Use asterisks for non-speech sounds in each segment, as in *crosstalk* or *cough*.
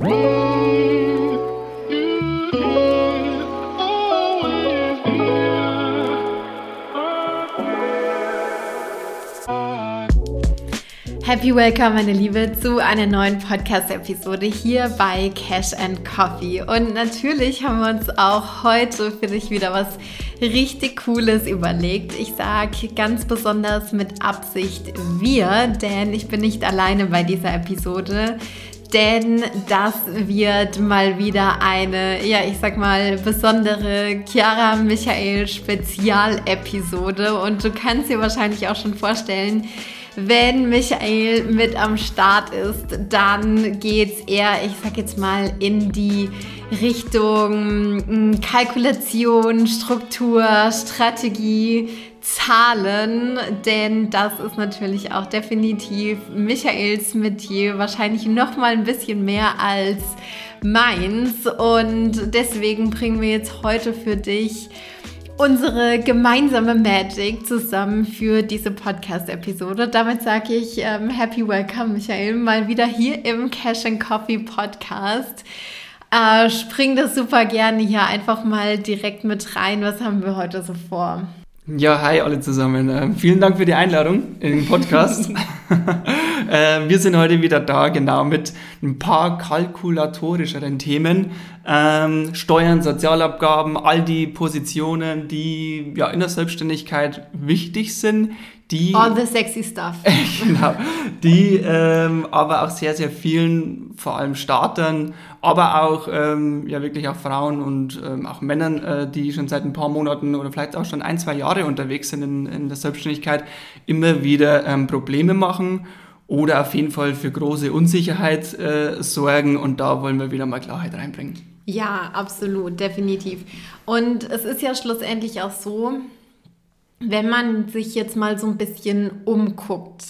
Happy Welcome, meine Liebe, zu einer neuen Podcast-Episode hier bei Cash and Coffee. Und natürlich haben wir uns auch heute für dich wieder was richtig Cooles überlegt. Ich sage ganz besonders mit Absicht wir, denn ich bin nicht alleine bei dieser Episode denn das wird mal wieder eine, ja, ich sag mal, besondere Chiara Michael Spezialepisode. Und du kannst dir wahrscheinlich auch schon vorstellen, wenn Michael mit am Start ist, dann geht es eher, ich sag jetzt mal, in die Richtung hm, Kalkulation, Struktur, Strategie, Zahlen, denn das ist natürlich auch definitiv Michaels Metier, wahrscheinlich noch mal ein bisschen mehr als meins und deswegen bringen wir jetzt heute für dich unsere gemeinsame Magic zusammen für diese Podcast-Episode. Damit sage ich ähm, Happy Welcome, Michael, mal wieder hier im Cash and Coffee Podcast. Äh, spring das super gerne hier einfach mal direkt mit rein. Was haben wir heute so vor? Ja, hi alle zusammen. Ähm, vielen Dank für die Einladung in den Podcast. *laughs* äh, wir sind heute wieder da, genau mit ein paar kalkulatorischeren Themen. Ähm, Steuern, Sozialabgaben, all die Positionen, die ja in der Selbstständigkeit wichtig sind, die. All the sexy stuff. *laughs* genau. Die ähm, aber auch sehr, sehr vielen, vor allem Startern, aber auch ähm, ja wirklich auch Frauen und ähm, auch Männern, äh, die schon seit ein paar Monaten oder vielleicht auch schon ein, zwei Jahre unterwegs sind in, in der Selbstständigkeit, immer wieder ähm, Probleme machen oder auf jeden Fall für große Unsicherheit äh, sorgen und da wollen wir wieder mal Klarheit reinbringen. Ja, absolut, definitiv. Und es ist ja schlussendlich auch so, wenn man sich jetzt mal so ein bisschen umguckt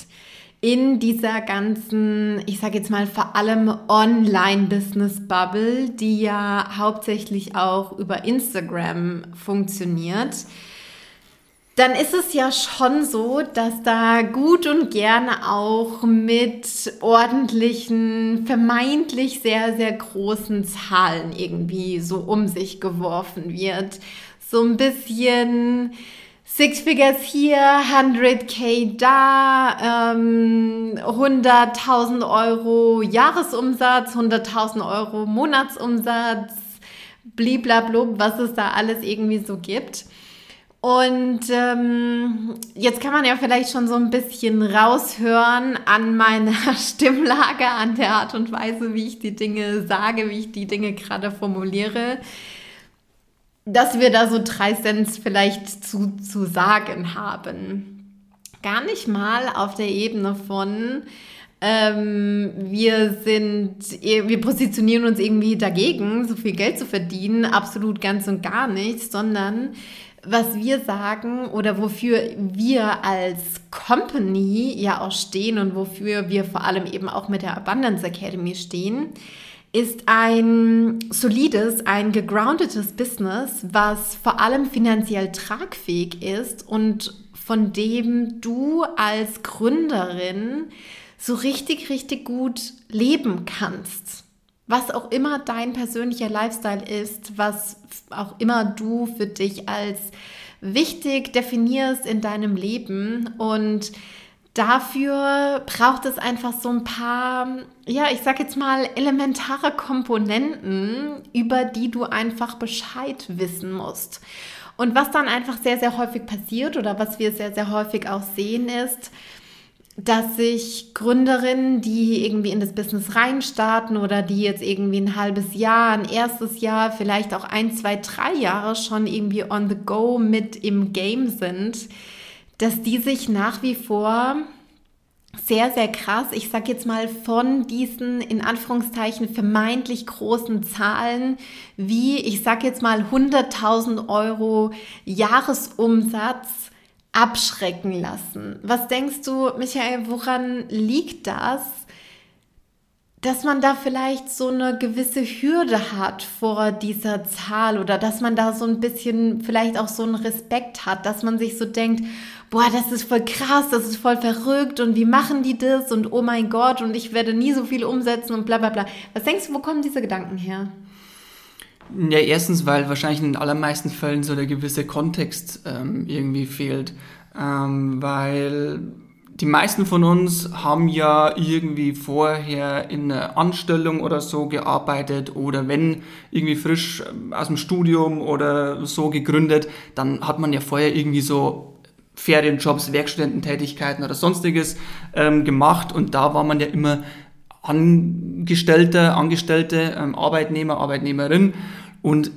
in dieser ganzen, ich sage jetzt mal vor allem Online-Business-Bubble, die ja hauptsächlich auch über Instagram funktioniert, dann ist es ja schon so, dass da gut und gerne auch mit ordentlichen, vermeintlich sehr, sehr großen Zahlen irgendwie so um sich geworfen wird. So ein bisschen Six Figures hier, 100k da, ähm, 100.000 Euro Jahresumsatz, 100.000 Euro Monatsumsatz, bliblablub, was es da alles irgendwie so gibt. Und ähm, jetzt kann man ja vielleicht schon so ein bisschen raushören an meiner *laughs* Stimmlage, an der Art und Weise, wie ich die Dinge sage, wie ich die Dinge gerade formuliere dass wir da so drei Cent vielleicht zu, zu sagen haben. Gar nicht mal auf der Ebene von, ähm, wir sind, wir positionieren uns irgendwie dagegen, so viel Geld zu verdienen, absolut ganz und gar nicht, sondern was wir sagen oder wofür wir als Company ja auch stehen und wofür wir vor allem eben auch mit der Abundance Academy stehen, ist ein solides, ein gegroundetes Business, was vor allem finanziell tragfähig ist und von dem du als Gründerin so richtig, richtig gut leben kannst. Was auch immer dein persönlicher Lifestyle ist, was auch immer du für dich als wichtig definierst in deinem Leben und Dafür braucht es einfach so ein paar, ja, ich sag jetzt mal, elementare Komponenten, über die du einfach Bescheid wissen musst. Und was dann einfach sehr, sehr häufig passiert oder was wir sehr, sehr häufig auch sehen, ist, dass sich Gründerinnen, die irgendwie in das Business reinstarten oder die jetzt irgendwie ein halbes Jahr, ein erstes Jahr, vielleicht auch ein, zwei, drei Jahre schon irgendwie on the go mit im Game sind, dass die sich nach wie vor sehr, sehr krass, ich sage jetzt mal von diesen in Anführungszeichen vermeintlich großen Zahlen wie, ich sage jetzt mal 100.000 Euro Jahresumsatz abschrecken lassen. Was denkst du, Michael, woran liegt das? dass man da vielleicht so eine gewisse Hürde hat vor dieser Zahl oder dass man da so ein bisschen vielleicht auch so einen Respekt hat, dass man sich so denkt, boah, das ist voll krass, das ist voll verrückt und wie machen die das und oh mein Gott und ich werde nie so viel umsetzen und bla bla bla. Was denkst du, wo kommen diese Gedanken her? Ja, erstens, weil wahrscheinlich in den allermeisten Fällen so der gewisse Kontext ähm, irgendwie fehlt. Ähm, weil die meisten von uns haben ja irgendwie vorher in einer Anstellung oder so gearbeitet oder wenn irgendwie frisch ähm, aus dem Studium oder so gegründet, dann hat man ja vorher irgendwie so Ferienjobs, Werkstudententätigkeiten oder sonstiges ähm, gemacht und da war man ja immer Angestellter, Angestellte, ähm, Arbeitnehmer, Arbeitnehmerin und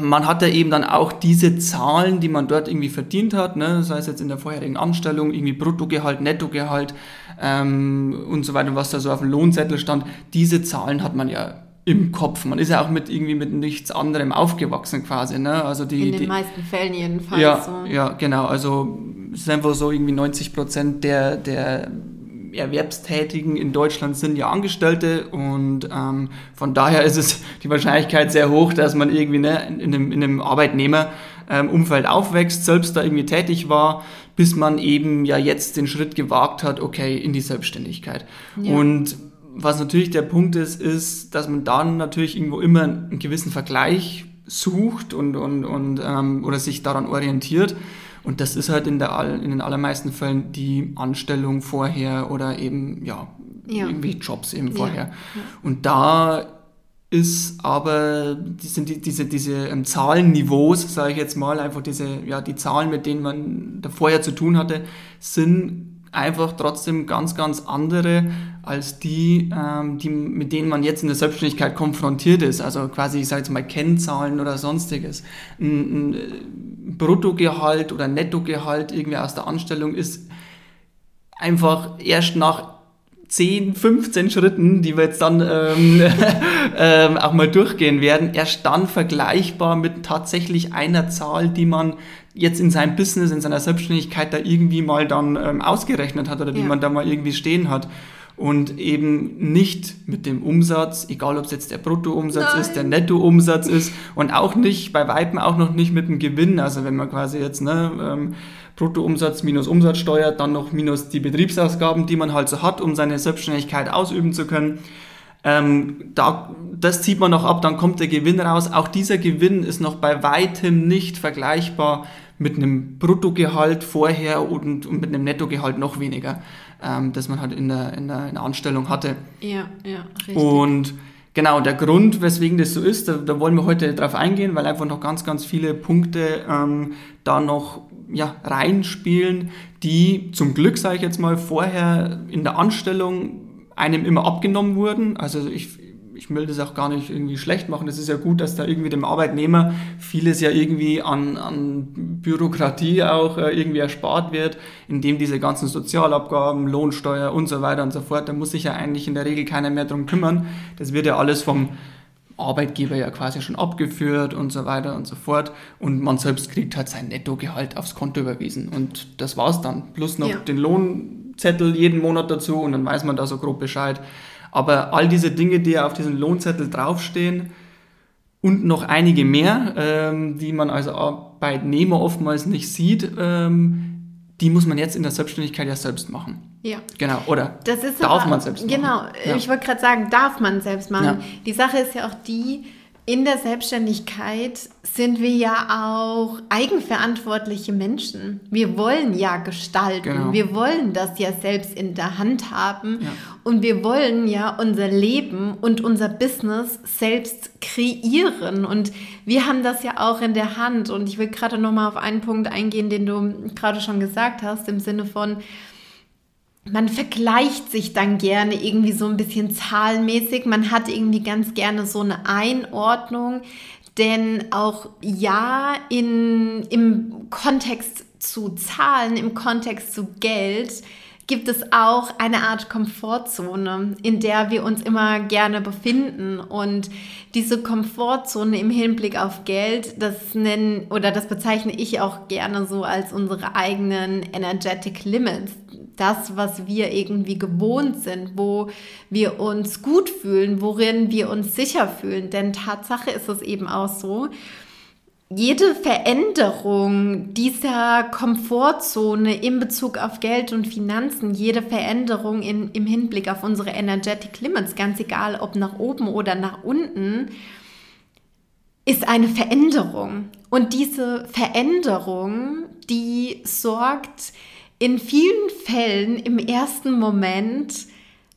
man hat ja eben dann auch diese Zahlen, die man dort irgendwie verdient hat, ne, sei es jetzt in der vorherigen Anstellung, irgendwie Bruttogehalt, Nettogehalt ähm, und so weiter, was da so auf dem Lohnzettel stand, diese Zahlen hat man ja im Kopf. Man ist ja auch mit irgendwie mit nichts anderem aufgewachsen quasi. Ne? Also die, in den die, meisten Fällen jedenfalls. Ja, so. ja, genau. Also es ist einfach so irgendwie 90 Prozent der, der Erwerbstätigen in Deutschland sind ja Angestellte und ähm, von daher ist es *laughs* die Wahrscheinlichkeit sehr hoch, dass man irgendwie ne, in, einem, in einem Arbeitnehmerumfeld ähm, aufwächst, selbst da irgendwie tätig war, bis man eben ja jetzt den Schritt gewagt hat, okay, in die Selbstständigkeit. Ja. Und was natürlich der Punkt ist, ist, dass man dann natürlich irgendwo immer einen gewissen Vergleich sucht und, und, und ähm, oder sich daran orientiert. Und das ist halt in, der, in den allermeisten Fällen die Anstellung vorher oder eben, ja, ja. irgendwie Jobs eben vorher. Ja. Ja. Und da ist aber, die sind die, diese, diese ähm, Zahlenniveaus, sage ich jetzt mal, einfach diese, ja, die Zahlen, mit denen man da vorher zu tun hatte, sind einfach trotzdem ganz, ganz andere als die, ähm, die, mit denen man jetzt in der Selbstständigkeit konfrontiert ist. Also quasi, ich sage jetzt mal, Kennzahlen oder sonstiges. Ein, ein äh, Bruttogehalt oder Nettogehalt irgendwie aus der Anstellung ist einfach erst nach 10, 15 Schritten, die wir jetzt dann ähm, *laughs* ähm, auch mal durchgehen werden, erst dann vergleichbar mit tatsächlich einer Zahl, die man jetzt in seinem Business, in seiner Selbstständigkeit da irgendwie mal dann ähm, ausgerechnet hat oder die ja. man da mal irgendwie stehen hat. Und eben nicht mit dem Umsatz, egal ob es jetzt der Bruttoumsatz Nein. ist, der Nettoumsatz ist und auch nicht, bei Weitem auch noch nicht mit dem Gewinn. Also wenn man quasi jetzt ne, ähm, Bruttoumsatz minus Umsatzsteuer, dann noch minus die Betriebsausgaben, die man halt so hat, um seine Selbstständigkeit ausüben zu können. Ähm, da, das zieht man noch ab, dann kommt der Gewinn raus. Auch dieser Gewinn ist noch bei weitem nicht vergleichbar mit einem Bruttogehalt vorher und, und mit einem Nettogehalt noch weniger, ähm, das man halt in der, in, der, in der Anstellung hatte. Ja, ja, richtig. Und genau, der Grund, weswegen das so ist, da, da wollen wir heute drauf eingehen, weil einfach noch ganz, ganz viele Punkte ähm, da noch ja, reinspielen, die zum Glück, sage ich jetzt mal, vorher in der Anstellung einem immer abgenommen wurden. Also ich, ich will das auch gar nicht irgendwie schlecht machen. Es ist ja gut, dass da irgendwie dem Arbeitnehmer vieles ja irgendwie an, an Bürokratie auch äh, irgendwie erspart wird, indem diese ganzen Sozialabgaben, Lohnsteuer und so weiter und so fort, da muss sich ja eigentlich in der Regel keiner mehr drum kümmern. Das wird ja alles vom Arbeitgeber ja quasi schon abgeführt und so weiter und so fort. Und man selbst kriegt halt sein Nettogehalt aufs Konto überwiesen. Und das war's dann. Plus noch ja. den Lohnzettel jeden Monat dazu und dann weiß man da so grob Bescheid. Aber all diese Dinge, die auf diesem Lohnzettel draufstehen und noch einige mehr, ähm, die man als Arbeitnehmer oftmals nicht sieht, ähm, die muss man jetzt in der Selbstständigkeit ja selbst machen. Ja. Genau, oder das ist darf aber, man selbst machen. Genau, ja. ich wollte gerade sagen, darf man selbst machen. Ja. Die Sache ist ja auch die, in der Selbstständigkeit sind wir ja auch eigenverantwortliche Menschen. Wir wollen ja gestalten. Genau. Wir wollen das ja selbst in der Hand haben. Ja. Und wir wollen ja unser Leben und unser Business selbst kreieren. Und wir haben das ja auch in der Hand. Und ich will gerade nochmal auf einen Punkt eingehen, den du gerade schon gesagt hast, im Sinne von, man vergleicht sich dann gerne irgendwie so ein bisschen zahlenmäßig. Man hat irgendwie ganz gerne so eine Einordnung. Denn auch ja, in, im Kontext zu Zahlen, im Kontext zu Geld, gibt es auch eine Art Komfortzone, in der wir uns immer gerne befinden. Und diese Komfortzone im Hinblick auf Geld, das nennen oder das bezeichne ich auch gerne so als unsere eigenen Energetic Limits. Das, was wir irgendwie gewohnt sind, wo wir uns gut fühlen, worin wir uns sicher fühlen. Denn Tatsache ist es eben auch so, jede Veränderung dieser Komfortzone in Bezug auf Geld und Finanzen, jede Veränderung in, im Hinblick auf unsere Energetic Limits, ganz egal ob nach oben oder nach unten, ist eine Veränderung. Und diese Veränderung, die sorgt in vielen Fällen im ersten Moment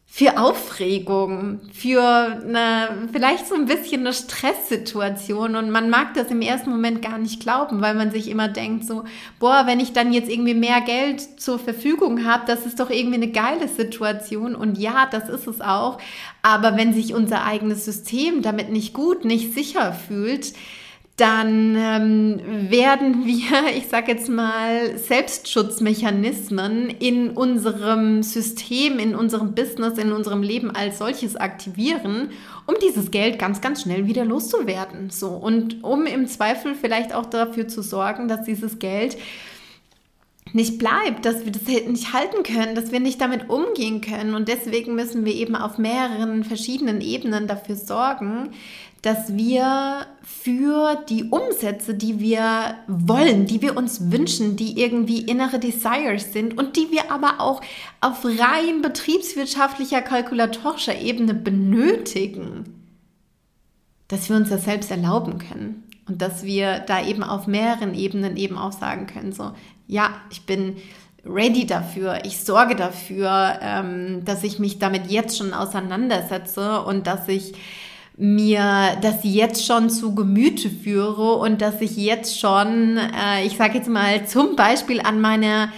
für Aufregung, für eine, vielleicht so ein bisschen eine Stresssituation. Und man mag das im ersten Moment gar nicht glauben, weil man sich immer denkt so, boah, wenn ich dann jetzt irgendwie mehr Geld zur Verfügung habe, das ist doch irgendwie eine geile Situation. Und ja, das ist es auch, aber wenn sich unser eigenes System damit nicht gut, nicht sicher fühlt, dann ähm, werden wir, *laughs* ich sage jetzt mal, Selbstschutzmechanismen in unserem System, in unserem Business, in unserem Leben als solches aktivieren, um dieses Geld ganz, ganz schnell wieder loszuwerden. So und um im Zweifel vielleicht auch dafür zu sorgen, dass dieses Geld nicht bleibt, dass wir das nicht halten können, dass wir nicht damit umgehen können. Und deswegen müssen wir eben auf mehreren verschiedenen Ebenen dafür sorgen, dass wir für die Umsätze, die wir wollen, die wir uns wünschen, die irgendwie innere Desires sind und die wir aber auch auf rein betriebswirtschaftlicher, kalkulatorischer Ebene benötigen, dass wir uns das selbst erlauben können und dass wir da eben auf mehreren Ebenen eben auch sagen können, so, ja, ich bin ready dafür, ich sorge dafür, ähm, dass ich mich damit jetzt schon auseinandersetze und dass ich mir das jetzt schon zu Gemüte führe und dass ich jetzt schon, äh, ich sage jetzt mal zum Beispiel an meiner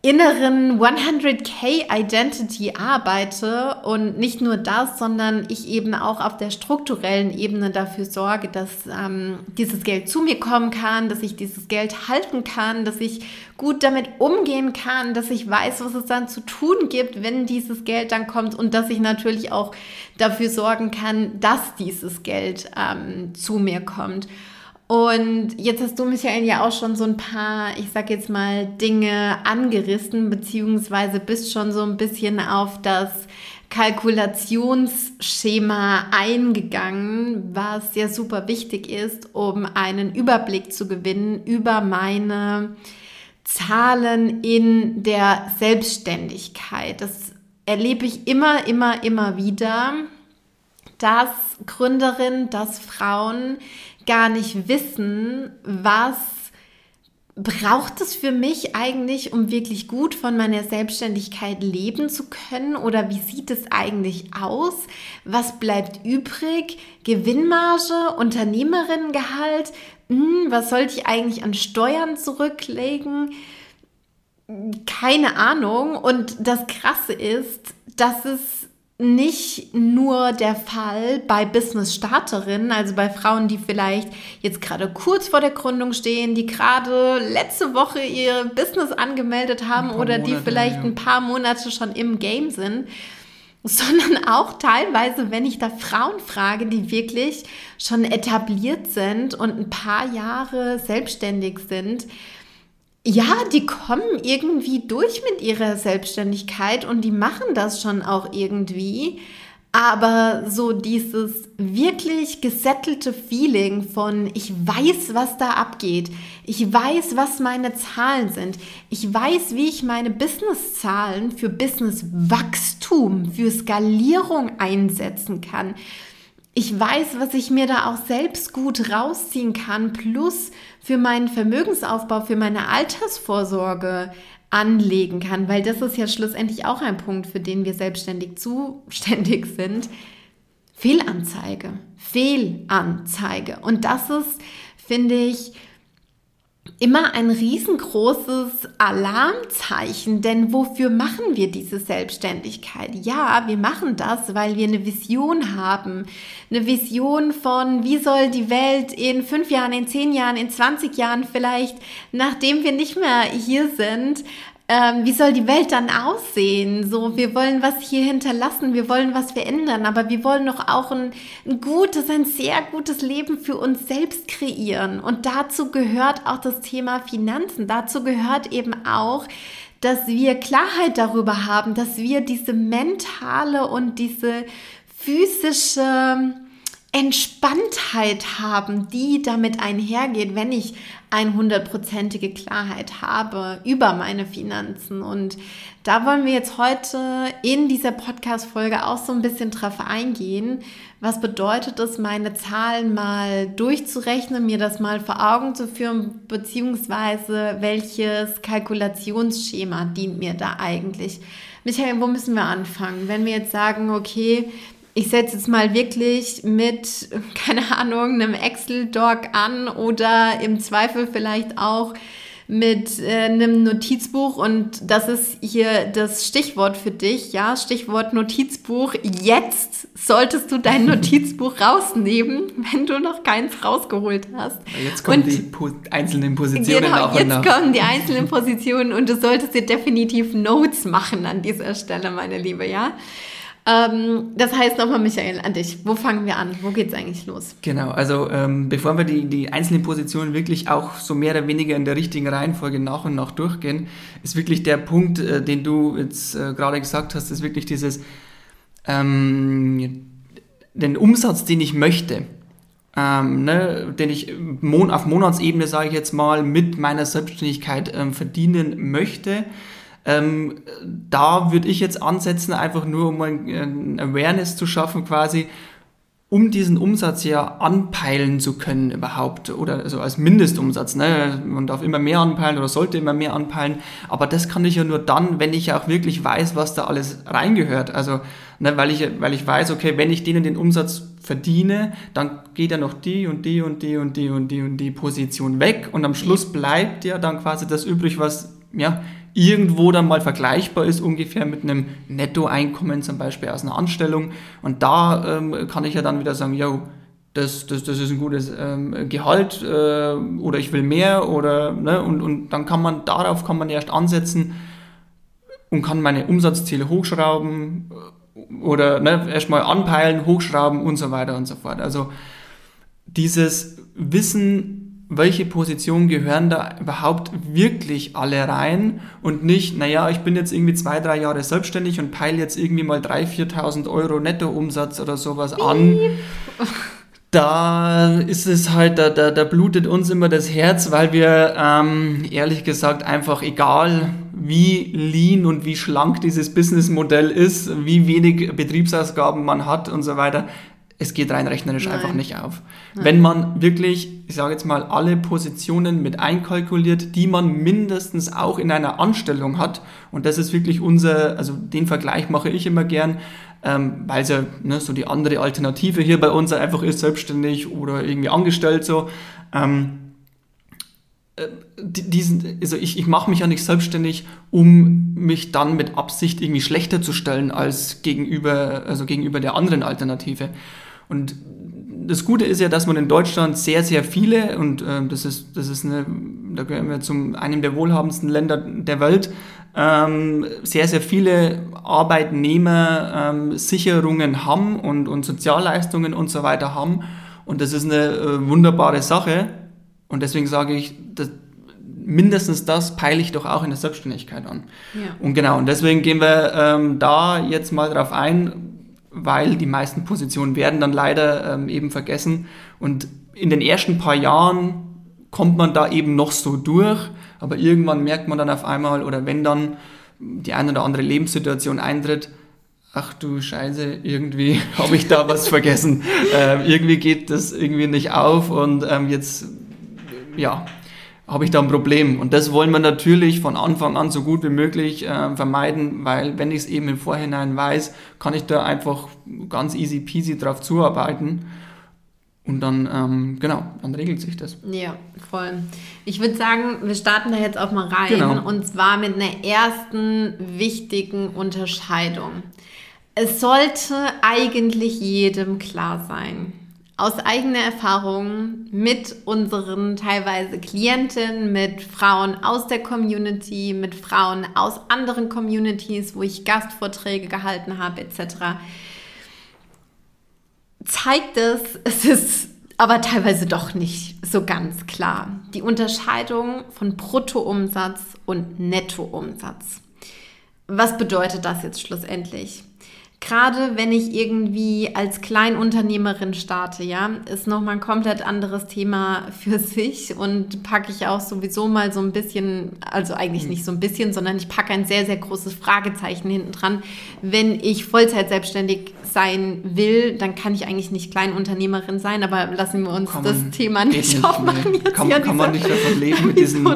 inneren 100k Identity arbeite und nicht nur das, sondern ich eben auch auf der strukturellen Ebene dafür sorge, dass ähm, dieses Geld zu mir kommen kann, dass ich dieses Geld halten kann, dass ich gut damit umgehen kann, dass ich weiß, was es dann zu tun gibt, wenn dieses Geld dann kommt und dass ich natürlich auch dafür sorgen kann, dass dieses Geld ähm, zu mir kommt. Und jetzt hast du, Michael, ja auch schon so ein paar, ich sag jetzt mal, Dinge angerissen, beziehungsweise bist schon so ein bisschen auf das Kalkulationsschema eingegangen, was ja super wichtig ist, um einen Überblick zu gewinnen über meine Zahlen in der Selbstständigkeit. Das erlebe ich immer, immer, immer wieder, dass Gründerinnen, dass Frauen gar nicht wissen, was braucht es für mich eigentlich, um wirklich gut von meiner Selbstständigkeit leben zu können? Oder wie sieht es eigentlich aus? Was bleibt übrig? Gewinnmarge, Unternehmerinnengehalt? Hm, was sollte ich eigentlich an Steuern zurücklegen? Keine Ahnung. Und das Krasse ist, dass es nicht nur der Fall bei Business-Starterinnen, also bei Frauen, die vielleicht jetzt gerade kurz vor der Gründung stehen, die gerade letzte Woche ihr Business angemeldet haben oder Monate, die vielleicht ja. ein paar Monate schon im Game sind, sondern auch teilweise, wenn ich da Frauen frage, die wirklich schon etabliert sind und ein paar Jahre selbstständig sind, ja, die kommen irgendwie durch mit ihrer Selbstständigkeit und die machen das schon auch irgendwie. Aber so dieses wirklich gesettelte Feeling von, ich weiß, was da abgeht. Ich weiß, was meine Zahlen sind. Ich weiß, wie ich meine Businesszahlen für Businesswachstum, für Skalierung einsetzen kann ich weiß, was ich mir da auch selbst gut rausziehen kann, plus für meinen Vermögensaufbau, für meine Altersvorsorge anlegen kann, weil das ist ja schlussendlich auch ein Punkt, für den wir selbstständig zuständig sind. Fehlanzeige, Fehlanzeige. Und das ist, finde ich, immer ein riesengroßes Alarmzeichen, denn wofür machen wir diese Selbstständigkeit? Ja, wir machen das, weil wir eine Vision haben, eine Vision von, wie soll die Welt in fünf Jahren, in zehn Jahren, in 20 Jahren vielleicht, nachdem wir nicht mehr hier sind, ähm, wie soll die Welt dann aussehen? So, wir wollen was hier hinterlassen, wir wollen was verändern, aber wir wollen doch auch ein, ein gutes, ein sehr gutes Leben für uns selbst kreieren. Und dazu gehört auch das Thema Finanzen. Dazu gehört eben auch, dass wir Klarheit darüber haben, dass wir diese mentale und diese physische Entspanntheit haben, die damit einhergeht, wenn ich eine hundertprozentige Klarheit habe über meine Finanzen. Und da wollen wir jetzt heute in dieser Podcast-Folge auch so ein bisschen drauf eingehen. Was bedeutet es, meine Zahlen mal durchzurechnen, mir das mal vor Augen zu führen, beziehungsweise welches Kalkulationsschema dient mir da eigentlich? Michael, wo müssen wir anfangen? Wenn wir jetzt sagen, okay, ich setze jetzt mal wirklich mit, *laughs* keine Ahnung, einem Excel-Doc an oder im Zweifel vielleicht auch mit äh, einem Notizbuch und das ist hier das Stichwort für dich, ja, Stichwort Notizbuch. Jetzt solltest du dein *laughs* Notizbuch rausnehmen, wenn du noch keins rausgeholt hast. Jetzt kommen und, die po einzelnen Positionen genau, jetzt nach. kommen die *laughs* einzelnen Positionen und du solltest dir definitiv Notes machen an dieser Stelle, meine Liebe, ja. Ähm, das heißt nochmal, Michael, an dich. Wo fangen wir an? Wo geht es eigentlich los? Genau, also ähm, bevor wir die, die einzelnen Positionen wirklich auch so mehr oder weniger in der richtigen Reihenfolge nach und nach durchgehen, ist wirklich der Punkt, äh, den du jetzt äh, gerade gesagt hast, ist wirklich dieses, ähm, den Umsatz, den ich möchte. Ähm, ne, den ich mon auf Monatsebene, sage ich jetzt mal, mit meiner Selbstständigkeit ähm, verdienen möchte, ähm, da würde ich jetzt ansetzen, einfach nur um ein, ein Awareness zu schaffen, quasi, um diesen Umsatz ja anpeilen zu können überhaupt oder also als Mindestumsatz. Ne? Man darf immer mehr anpeilen oder sollte immer mehr anpeilen, aber das kann ich ja nur dann, wenn ich auch wirklich weiß, was da alles reingehört. Also ne, weil, ich, weil ich weiß, okay, wenn ich denen den Umsatz verdiene, dann geht ja noch die und die und die und die und die und die Position weg und am Schluss bleibt ja dann quasi das übrig, was ja irgendwo dann mal vergleichbar ist, ungefähr mit einem Nettoeinkommen zum Beispiel aus einer Anstellung. Und da ähm, kann ich ja dann wieder sagen, yo, das, das, das ist ein gutes ähm, Gehalt äh, oder ich will mehr oder ne, und, und dann kann man darauf kann man erst ansetzen und kann meine Umsatzziele hochschrauben äh, oder ne, erstmal anpeilen, hochschrauben und so weiter und so fort. Also dieses Wissen welche Positionen gehören da überhaupt wirklich alle rein und nicht, naja, ich bin jetzt irgendwie zwei, drei Jahre selbstständig und peile jetzt irgendwie mal 3.000, 4.000 Euro Nettoumsatz oder sowas an. Da ist es halt, da, da, da blutet uns immer das Herz, weil wir ähm, ehrlich gesagt einfach egal, wie lean und wie schlank dieses Businessmodell ist, wie wenig Betriebsausgaben man hat und so weiter, es geht rein rechnerisch Nein. einfach nicht auf. Nein. Wenn man wirklich, ich sage jetzt mal, alle Positionen mit einkalkuliert, die man mindestens auch in einer Anstellung hat, und das ist wirklich unser, also den Vergleich mache ich immer gern, ähm, weil es ja ne, so die andere Alternative hier bei uns einfach ist, selbstständig oder irgendwie angestellt so. Ähm, äh, diesen, also ich, ich mache mich ja nicht selbstständig, um mich dann mit Absicht irgendwie schlechter zu stellen als gegenüber, also gegenüber der anderen Alternative. Und das Gute ist ja, dass man in Deutschland sehr, sehr viele, und äh, das ist, das ist eine, da gehören wir zum einem der wohlhabendsten Länder der Welt, ähm, sehr, sehr viele Arbeitnehmer ähm, Sicherungen haben und, und Sozialleistungen und so weiter haben. Und das ist eine äh, wunderbare Sache. Und deswegen sage ich, das, mindestens das peile ich doch auch in der Selbstständigkeit an. Ja. Und genau, und deswegen gehen wir ähm, da jetzt mal drauf ein, weil die meisten Positionen werden dann leider ähm, eben vergessen. Und in den ersten paar Jahren kommt man da eben noch so durch, aber irgendwann merkt man dann auf einmal, oder wenn dann die eine oder andere Lebenssituation eintritt, ach du Scheiße, irgendwie *laughs* habe ich da was vergessen. *laughs* Äh, irgendwie geht das irgendwie nicht auf und ähm, jetzt, ja, habe ich da ein Problem. Und das wollen wir natürlich von Anfang an so gut wie möglich äh, vermeiden, weil wenn ich es eben im Vorhinein weiß, kann ich da einfach ganz easy peasy drauf zuarbeiten. Und dann, ähm, genau, dann regelt sich das. Ja, voll. Ich würde sagen, wir starten da jetzt auch mal rein. Genau. Und zwar mit einer ersten wichtigen Unterscheidung. Es sollte eigentlich jedem klar sein aus eigener Erfahrung mit unseren teilweise Klienten, mit Frauen aus der Community, mit Frauen aus anderen Communities, wo ich Gastvorträge gehalten habe, etc., zeigt es, es ist aber teilweise doch nicht so ganz klar. Die Unterscheidung von Bruttoumsatz und Nettoumsatz. Was bedeutet das jetzt schlussendlich? Gerade wenn ich irgendwie als Kleinunternehmerin starte, ja, ist nochmal ein komplett anderes Thema *laughs* für sich und packe ich auch sowieso mal so ein bisschen, also eigentlich mhm. nicht so ein bisschen, sondern ich packe ein sehr, sehr großes Fragezeichen hinten dran. Wenn ich Vollzeit selbstständig sein will, dann kann ich eigentlich nicht Kleinunternehmerin sein, aber lassen wir uns das Thema nicht, nicht aufmachen. Nee. Kann, kann man nicht davon leben mit *laughs* diesen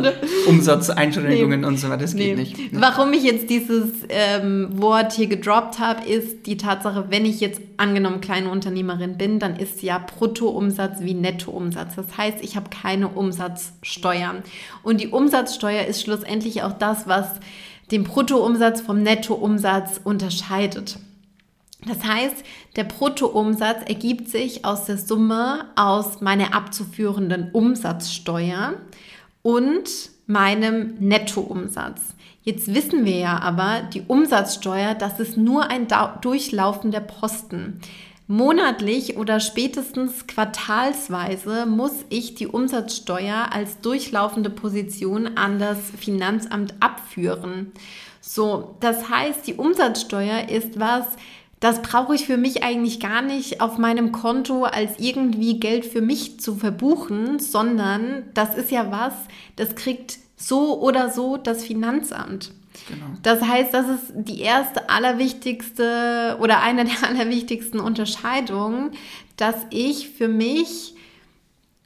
Umsatzeinschränkungen nee. und so weiter, das nee. geht nicht. Nee. Warum ich jetzt dieses ähm, Wort hier gedroppt habe, ist, die Tatsache, wenn ich jetzt angenommen kleine Unternehmerin bin, dann ist ja Bruttoumsatz wie Nettoumsatz. Das heißt, ich habe keine Umsatzsteuer. Und die Umsatzsteuer ist schlussendlich auch das, was den Bruttoumsatz vom Nettoumsatz unterscheidet. Das heißt, der Bruttoumsatz ergibt sich aus der Summe aus meiner abzuführenden Umsatzsteuer und meinem Nettoumsatz. Jetzt wissen wir ja aber, die Umsatzsteuer, das ist nur ein durchlaufender Posten. Monatlich oder spätestens quartalsweise muss ich die Umsatzsteuer als durchlaufende Position an das Finanzamt abführen. So, das heißt, die Umsatzsteuer ist was, das brauche ich für mich eigentlich gar nicht auf meinem Konto als irgendwie Geld für mich zu verbuchen, sondern das ist ja was, das kriegt so oder so das Finanzamt. Genau. Das heißt, das ist die erste allerwichtigste oder eine der *laughs* allerwichtigsten Unterscheidungen, dass ich für mich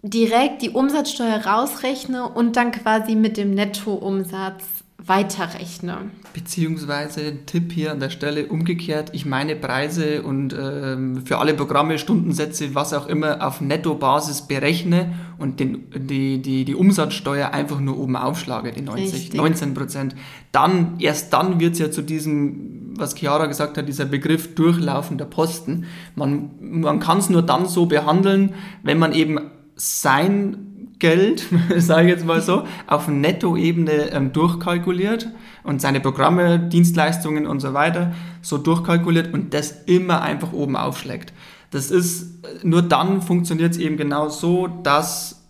direkt die Umsatzsteuer rausrechne und dann quasi mit dem Nettoumsatz weiterrechne. Beziehungsweise Tipp hier an der Stelle umgekehrt, ich meine Preise und ähm, für alle Programme, Stundensätze, was auch immer auf Nettobasis berechne und den, die, die, die Umsatzsteuer einfach nur oben aufschlage, die 90, Richtig. 19 Prozent. Dann, erst dann wird es ja zu diesem, was Chiara gesagt hat, dieser Begriff durchlaufender Posten. Man, man kann es nur dann so behandeln, wenn man eben sein Geld, *laughs* sage ich jetzt mal so, auf Nettoebene ähm, durchkalkuliert und seine Programme, Dienstleistungen und so weiter so durchkalkuliert und das immer einfach oben aufschlägt. Das ist, nur dann funktioniert es eben genau so, dass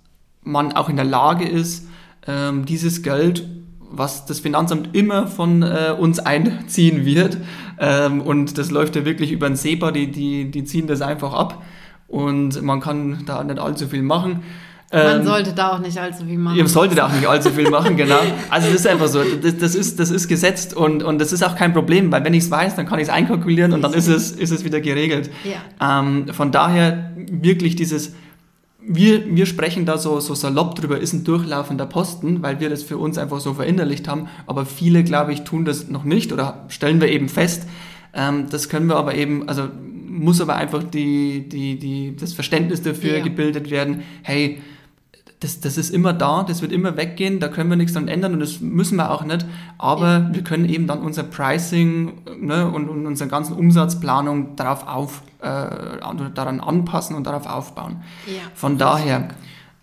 man auch in der Lage ist, ähm, dieses Geld, was das Finanzamt immer von äh, uns einziehen wird, ähm, und das läuft ja wirklich über den SEPA, die, die, die ziehen das einfach ab und man kann da nicht allzu viel machen. Man ähm, sollte da auch nicht allzu viel machen. Ihr solltet auch nicht allzu viel machen, genau. Also das ist einfach so, das, das, ist, das ist gesetzt und, und das ist auch kein Problem, weil wenn ich es weiß, dann kann ich es einkalkulieren und dann ist es, ist es wieder geregelt. Ja. Ähm, von daher wirklich dieses, wir, wir sprechen da so, so salopp drüber, ist ein durchlaufender Posten, weil wir das für uns einfach so verinnerlicht haben, aber viele, glaube ich, tun das noch nicht oder stellen wir eben fest. Ähm, das können wir aber eben, also muss aber einfach die, die, die, das Verständnis dafür ja. gebildet werden, hey, das, das ist immer da, das wird immer weggehen, da können wir nichts dran ändern und das müssen wir auch nicht. Aber wir können eben dann unser Pricing ne, und, und unsere ganzen Umsatzplanung darauf auf, äh, daran anpassen und darauf aufbauen. Ja. Von daher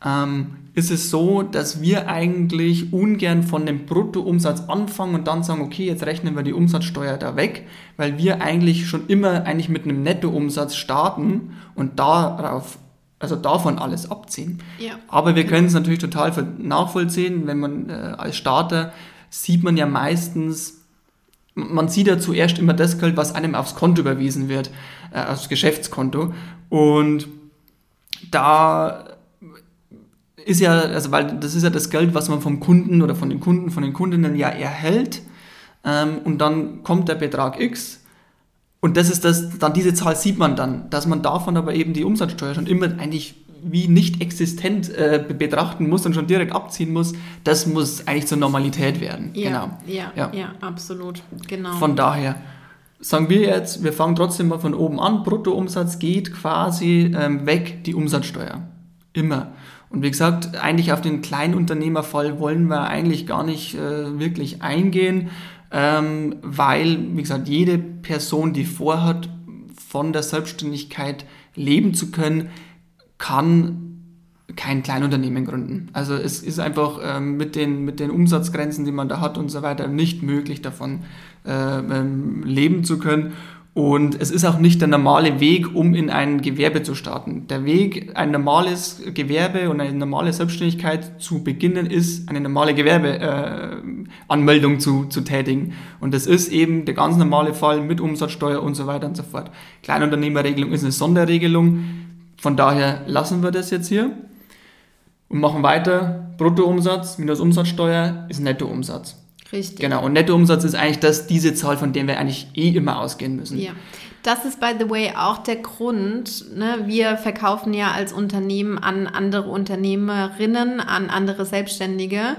ähm, ist es so, dass wir eigentlich ungern von dem Bruttoumsatz anfangen und dann sagen, okay, jetzt rechnen wir die Umsatzsteuer da weg, weil wir eigentlich schon immer eigentlich mit einem Nettoumsatz starten und darauf also davon alles abziehen. Ja. Aber wir können es natürlich total nachvollziehen, wenn man äh, als Starter sieht man ja meistens, man sieht ja zuerst immer das Geld, was einem aufs Konto überwiesen wird, äh, aufs Geschäftskonto. Und da ist ja, also weil das ist ja das Geld, was man vom Kunden oder von den Kunden, von den Kundinnen ja erhält. Ähm, und dann kommt der Betrag X und das ist das, dann diese Zahl sieht man dann, dass man davon aber eben die Umsatzsteuer schon immer eigentlich wie nicht existent äh, betrachten muss und schon direkt abziehen muss, das muss eigentlich zur Normalität werden. Ja, genau. ja, ja, ja, absolut. Genau. Von daher sagen wir jetzt, wir fangen trotzdem mal von oben an. Bruttoumsatz geht quasi ähm, weg, die Umsatzsteuer. Immer. Und wie gesagt, eigentlich auf den Kleinunternehmerfall wollen wir eigentlich gar nicht äh, wirklich eingehen ähm, weil, wie gesagt, jede Person, die vorhat, von der Selbstständigkeit leben zu können, kann kein Kleinunternehmen gründen. Also es ist einfach ähm, mit, den, mit den Umsatzgrenzen, die man da hat und so weiter, nicht möglich davon äh, ähm, leben zu können. Und es ist auch nicht der normale Weg, um in ein Gewerbe zu starten. Der Weg, ein normales Gewerbe und eine normale Selbstständigkeit zu beginnen, ist eine normale Gewerbeanmeldung äh, zu, zu tätigen. Und das ist eben der ganz normale Fall mit Umsatzsteuer und so weiter und so fort. Kleinunternehmerregelung ist eine Sonderregelung. Von daher lassen wir das jetzt hier und machen weiter. Bruttoumsatz minus Umsatzsteuer ist Nettoumsatz. Richtig. Genau, und Nettoumsatz ist eigentlich das, diese Zahl, von der wir eigentlich eh immer ausgehen müssen. Ja. Das ist, by the way, auch der Grund. Ne? Wir verkaufen ja als Unternehmen an andere Unternehmerinnen, an andere Selbstständige.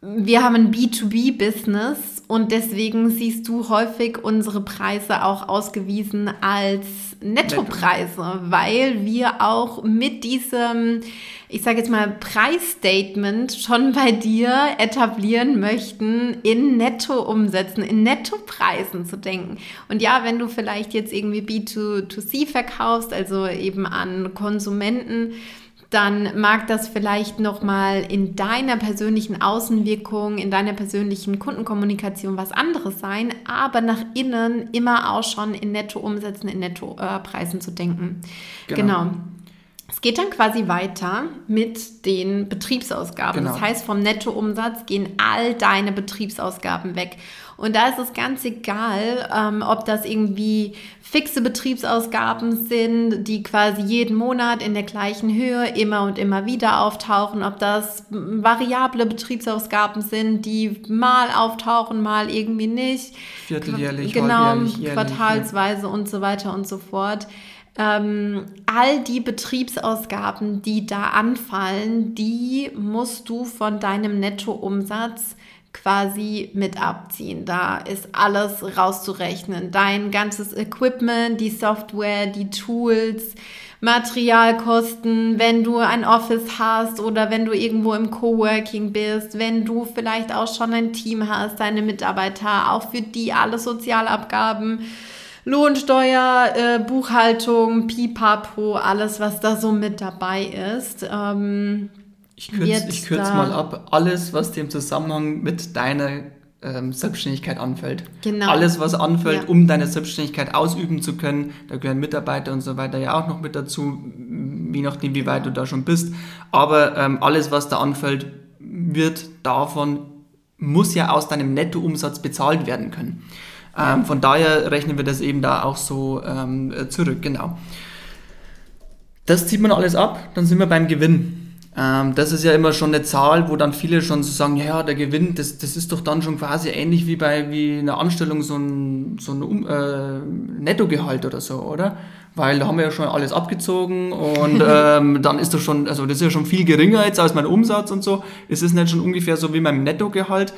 Wir haben ein B2B-Business und deswegen siehst du häufig unsere Preise auch ausgewiesen als Nettopreise, Netto. weil wir auch mit diesem ich sage jetzt mal, Preisstatement schon bei dir etablieren möchten, in Nettoumsätzen, in Nettopreisen zu denken. Und ja, wenn du vielleicht jetzt irgendwie B2C verkaufst, also eben an Konsumenten, dann mag das vielleicht nochmal in deiner persönlichen Außenwirkung, in deiner persönlichen Kundenkommunikation was anderes sein, aber nach innen immer auch schon in Nettoumsätzen, in Nettopreisen zu denken. genau. genau. Es geht dann quasi weiter mit den Betriebsausgaben. Genau. Das heißt, vom Nettoumsatz gehen all deine Betriebsausgaben weg. Und da ist es ganz egal, ähm, ob das irgendwie fixe Betriebsausgaben sind, die quasi jeden Monat in der gleichen Höhe immer und immer wieder auftauchen, ob das variable Betriebsausgaben sind, die mal auftauchen, mal irgendwie nicht. Vierteljährlich, genau, quartalsweise ja. und so weiter und so fort ähm, all die Betriebsausgaben, die da anfallen, die musst du von deinem Nettoumsatz quasi mit abziehen. Da ist alles rauszurechnen. Dein ganzes Equipment, die Software, die Tools, Materialkosten, wenn du ein Office hast oder wenn du irgendwo im Coworking bist, wenn du vielleicht auch schon ein Team hast, deine Mitarbeiter, auch für die alle Sozialabgaben Lohnsteuer, äh, Buchhaltung, Pipapo, alles, was da so mit dabei ist. Ähm, ich kürze kürz mal ab. Alles, was dir im Zusammenhang mit deiner ähm, Selbstständigkeit anfällt. Genau. Alles, was anfällt, ja. um deine Selbstständigkeit ausüben zu können. Da gehören Mitarbeiter und so weiter ja auch noch mit dazu, je nachdem, wie weit du da schon bist. Aber ähm, alles, was da anfällt, wird davon, muss ja aus deinem Nettoumsatz bezahlt werden können. Ähm, von daher rechnen wir das eben da auch so ähm, zurück, genau. Das zieht man alles ab, dann sind wir beim Gewinn. Ähm, das ist ja immer schon eine Zahl, wo dann viele schon so sagen, ja, der Gewinn, das, das ist doch dann schon quasi ähnlich wie bei wie einer Anstellung so ein, so ein um, äh, Nettogehalt oder so, oder? Weil da haben wir ja schon alles abgezogen und *laughs* ähm, dann ist das schon, also das ist ja schon viel geringer jetzt als mein Umsatz und so. Ist es nicht schon ungefähr so wie mein Nettogehalt?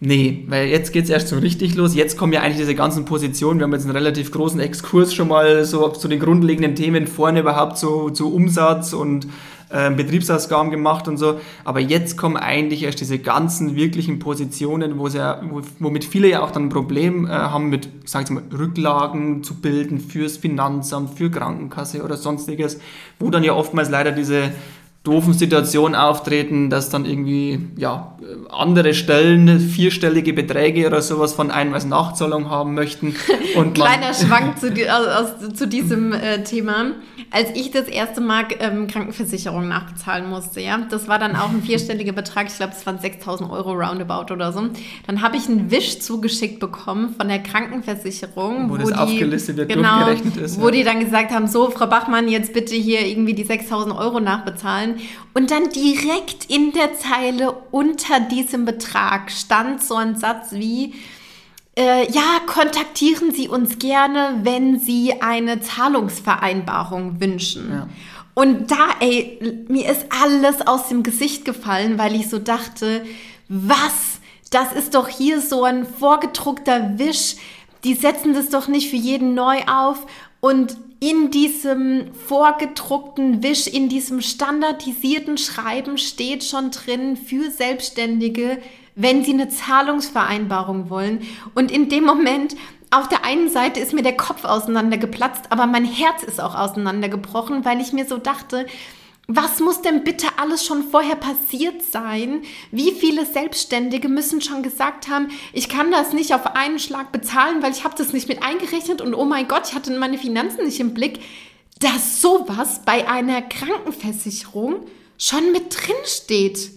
Nee, weil jetzt geht's erst so richtig los. Jetzt kommen ja eigentlich diese ganzen Positionen. Wir haben jetzt einen relativ großen Exkurs schon mal so zu den grundlegenden Themen vorne überhaupt so zu Umsatz und äh, Betriebsausgaben gemacht und so. Aber jetzt kommen eigentlich erst diese ganzen wirklichen Positionen, wo ja, womit viele ja auch dann ein Problem äh, haben mit, sag ich mal, Rücklagen zu bilden fürs Finanzamt, für Krankenkasse oder sonstiges, wo dann ja oftmals leider diese doofen Situationen auftreten, dass dann irgendwie ja, andere Stellen vierstellige Beträge oder sowas von einem als Nachzahlung haben möchten. *laughs* Und Kleiner *laughs* Schwank zu, aus, zu diesem äh, Thema. Als ich das erste Mal ähm, Krankenversicherung nachbezahlen musste, ja, das war dann auch ein vierstelliger Betrag, ich glaube, es waren 6000 Euro roundabout oder so. Dann habe ich einen Wisch zugeschickt bekommen von der Krankenversicherung, wo, wo das die, aufgelistet wird, genau, durchgerechnet ist. Wo ja. die dann gesagt haben, so, Frau Bachmann, jetzt bitte hier irgendwie die 6000 Euro nachbezahlen. Und dann direkt in der Zeile unter diesem Betrag stand so ein Satz wie, äh, ja, kontaktieren Sie uns gerne, wenn Sie eine Zahlungsvereinbarung wünschen. Ja. Und da, ey, mir ist alles aus dem Gesicht gefallen, weil ich so dachte, was? Das ist doch hier so ein vorgedruckter Wisch. Die setzen das doch nicht für jeden neu auf. Und in diesem vorgedruckten Wisch, in diesem standardisierten Schreiben steht schon drin für Selbstständige, wenn sie eine Zahlungsvereinbarung wollen. Und in dem Moment, auf der einen Seite ist mir der Kopf auseinandergeplatzt, aber mein Herz ist auch auseinandergebrochen, weil ich mir so dachte, Was muss denn bitte alles schon vorher passiert sein? Wie viele Selbstständige müssen schon gesagt haben, ich kann das nicht auf einen Schlag bezahlen, weil ich habe das nicht mit eingerechnet und oh mein Gott, ich hatte meine Finanzen nicht im Blick, dass sowas bei einer Krankenversicherung schon mit drin steht.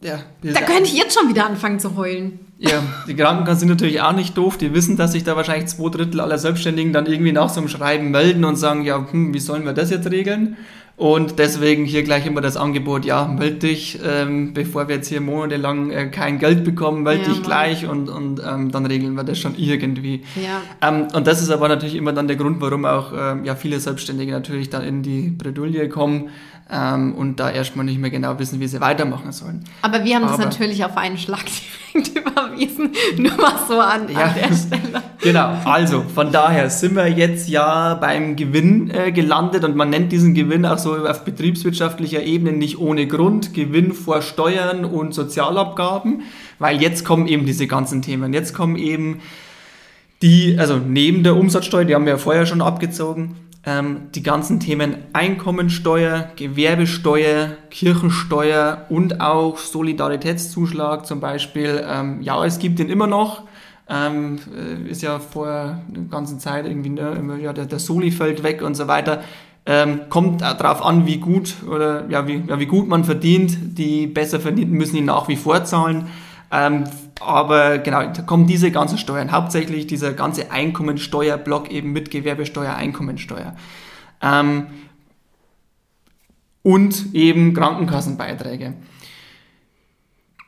Ja, da könnte ich jetzt schon wieder anfangen zu heulen. Ja, die Krankenkassen sind natürlich auch nicht doof. Die wissen, dass sich da wahrscheinlich zwei Drittel aller Selbstständigen dann irgendwie nach so einem Schreiben melden und sagen, ja, hm, wie sollen wir das jetzt regeln? Und deswegen hier gleich immer das Angebot, ja, meld dich, ähm, bevor wir jetzt hier monatelang äh, kein Geld bekommen, meld ja, dich Mann. gleich und, und ähm, dann regeln wir das schon irgendwie. Ja. Ähm, und das ist aber natürlich immer dann der Grund, warum auch ähm, ja, viele Selbstständige natürlich dann in die Bredouille kommen ähm, und da erstmal nicht mehr genau wissen, wie sie weitermachen sollen. Aber wir haben aber, das natürlich auf einen Schlag *laughs* direkt überwiesen, nur mal so an, ja, an der Stelle. Genau, also von daher sind wir jetzt ja beim Gewinn äh, gelandet und man nennt diesen Gewinn auch so auf betriebswirtschaftlicher Ebene nicht ohne Grund Gewinn vor Steuern und Sozialabgaben, weil jetzt kommen eben diese ganzen Themen. Jetzt kommen eben die, also neben der Umsatzsteuer, die haben wir ja vorher schon abgezogen, ähm, die ganzen Themen Einkommensteuer, Gewerbesteuer, Kirchensteuer und auch Solidaritätszuschlag zum Beispiel. Ähm, ja, es gibt den immer noch. Ähm, äh, ist ja vor der ganzen Zeit irgendwie, ne, ja, der, der Soli fällt weg und so weiter. Ähm, kommt darauf an, wie gut oder ja, wie, ja, wie gut man verdient. Die besser verdienten müssen ihn nach wie vor zahlen. Ähm, aber genau, da kommen diese ganzen Steuern, hauptsächlich dieser ganze Einkommensteuerblock eben mit Gewerbesteuer, Einkommensteuer. Ähm, und eben Krankenkassenbeiträge.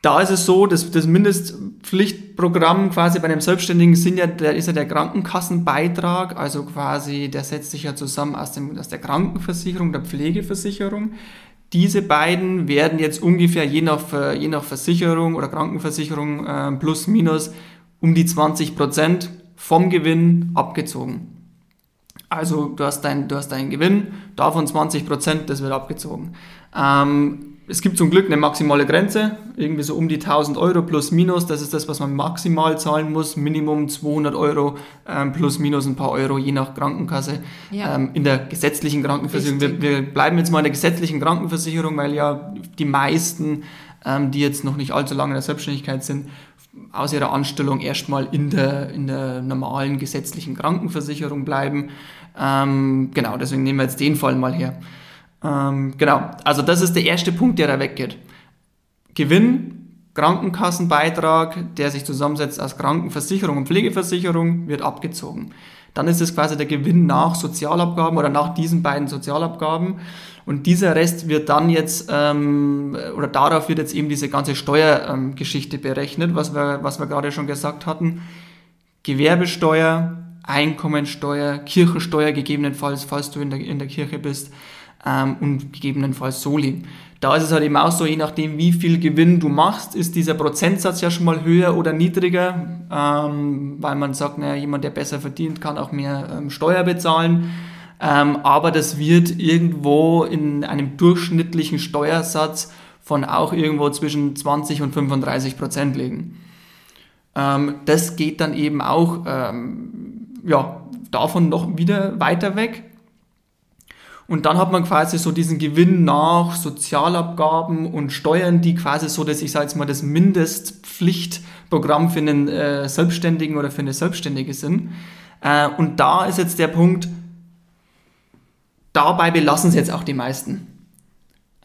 Da ist es so, dass das Mindestpflichtprogramm quasi bei einem Selbstständigen sind ja, der ist ja der Krankenkassenbeitrag, also quasi, der setzt sich ja zusammen aus, dem, aus der Krankenversicherung, der Pflegeversicherung. Diese beiden werden jetzt ungefähr je nach, je nach Versicherung oder Krankenversicherung äh, plus minus um die 20 Prozent vom Gewinn abgezogen. Also du hast, dein, deinen Gewinn, davon 20 Prozent, das wird abgezogen. Ähm, es gibt zum Glück eine maximale Grenze, irgendwie so um die 1000 Euro plus minus. Das ist das, was man maximal zahlen muss. Minimum 200 Euro ähm, plus minus ein paar Euro, je nach Krankenkasse. Ja. Ähm, in der gesetzlichen Krankenversicherung. Wir, wir, bleiben jetzt mal in der gesetzlichen Krankenversicherung, weil ja die meisten, ähm, die jetzt noch nicht allzu lange in der Selbstständigkeit sind, aus ihrer Anstellung erstmal in der, in der normalen gesetzlichen Krankenversicherung bleiben. Ähm, genau, deswegen nehmen wir jetzt den Fall mal her. Ähm, genau, also das ist der erste Punkt, der da weggeht. Gewinn, Krankenkassenbeitrag, der sich zusammensetzt aus Krankenversicherung und Pflegeversicherung, wird abgezogen. Dann ist es quasi der Gewinn nach Sozialabgaben oder nach diesen beiden Sozialabgaben. Und dieser Rest wird dann jetzt, ähm, oder darauf wird jetzt eben diese ganze Steuergeschichte ähm, berechnet, was wir, was wir gerade schon gesagt hatten. Gewerbesteuer, Einkommensteuer, Kirchensteuer gegebenenfalls, falls du in der, in der Kirche bist, ähm, und gegebenenfalls Soli. Da ist es halt eben auch so, je nachdem, wie viel Gewinn du machst, ist dieser Prozentsatz ja schon mal höher oder niedriger, ähm, weil man sagt, naja, jemand, der besser verdient, kann auch mehr ähm, Steuer bezahlen. Ähm, aber das wird irgendwo in einem durchschnittlichen Steuersatz von auch irgendwo zwischen 20 und 35 Prozent liegen. Ähm, das geht dann eben auch ähm, ja, davon noch wieder weiter weg. Und dann hat man quasi so diesen Gewinn nach Sozialabgaben und Steuern, die quasi so, dass ich sage jetzt mal, das Mindestpflichtprogramm für einen äh, Selbstständigen oder für eine Selbstständige sind. Äh, und da ist jetzt der Punkt, dabei belassen es jetzt auch die meisten.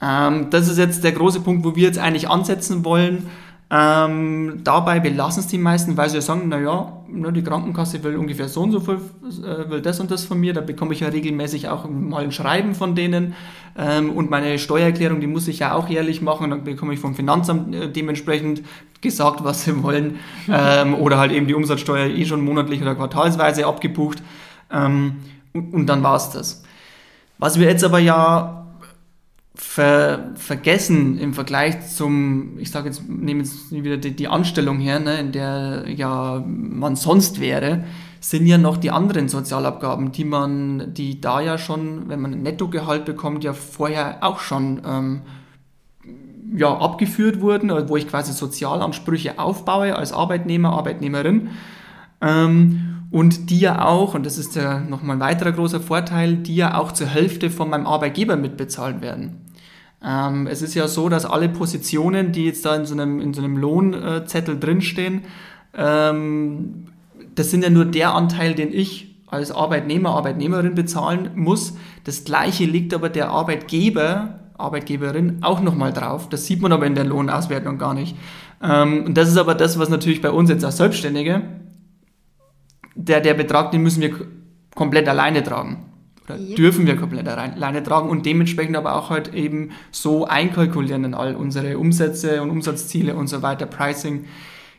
Ähm, das ist jetzt der große Punkt, wo wir jetzt eigentlich ansetzen wollen. Ähm, dabei belassen es die meisten, weil sie sagen, naja, ne, die Krankenkasse will ungefähr so und so viel, äh, will das und das von mir, da bekomme ich ja regelmäßig auch mal ein Schreiben von denen. Ähm, und meine Steuererklärung, die muss ich ja auch jährlich machen, dann bekomme ich vom Finanzamt äh, dementsprechend gesagt, was sie wollen. *laughs* Ähm, oder halt eben die Umsatzsteuer eh schon monatlich oder quartalsweise abgebucht. Ähm, und, und dann war es das. Was wir jetzt aber ja ver, vergessen im Vergleich zum, ich sage jetzt, nehme jetzt wieder die, die Anstellung her, ne, in der ja man sonst wäre, sind ja noch die anderen Sozialabgaben, die man, die da ja schon, wenn man ein Nettogehalt bekommt, ja vorher auch schon ähm, ja, abgeführt wurden, wo ich quasi Sozialansprüche aufbaue als Arbeitnehmer, Arbeitnehmerin. Ähm, und die ja auch, und das ist ja nochmal ein weiterer großer Vorteil, die ja auch zur Hälfte von meinem Arbeitgeber mitbezahlt werden. Ähm, es ist ja so, dass alle Positionen, die jetzt da in so einem, in so einem Lohnzettel drinstehen, ähm, das sind ja nur der Anteil, den ich als Arbeitnehmer, Arbeitnehmerin bezahlen muss. Das gleiche liegt aber der Arbeitgeber, Arbeitgeberin auch nochmal drauf. Das sieht man aber in der Lohnauswertung gar nicht. Ähm, und das ist aber das, was natürlich bei uns jetzt als Selbstständige, der, der Betrag, den müssen wir komplett alleine tragen. Oder yep. dürfen wir komplett alleine tragen und dementsprechend aber auch halt eben so einkalkulieren in all unsere Umsätze und Umsatzziele und so weiter, Pricing.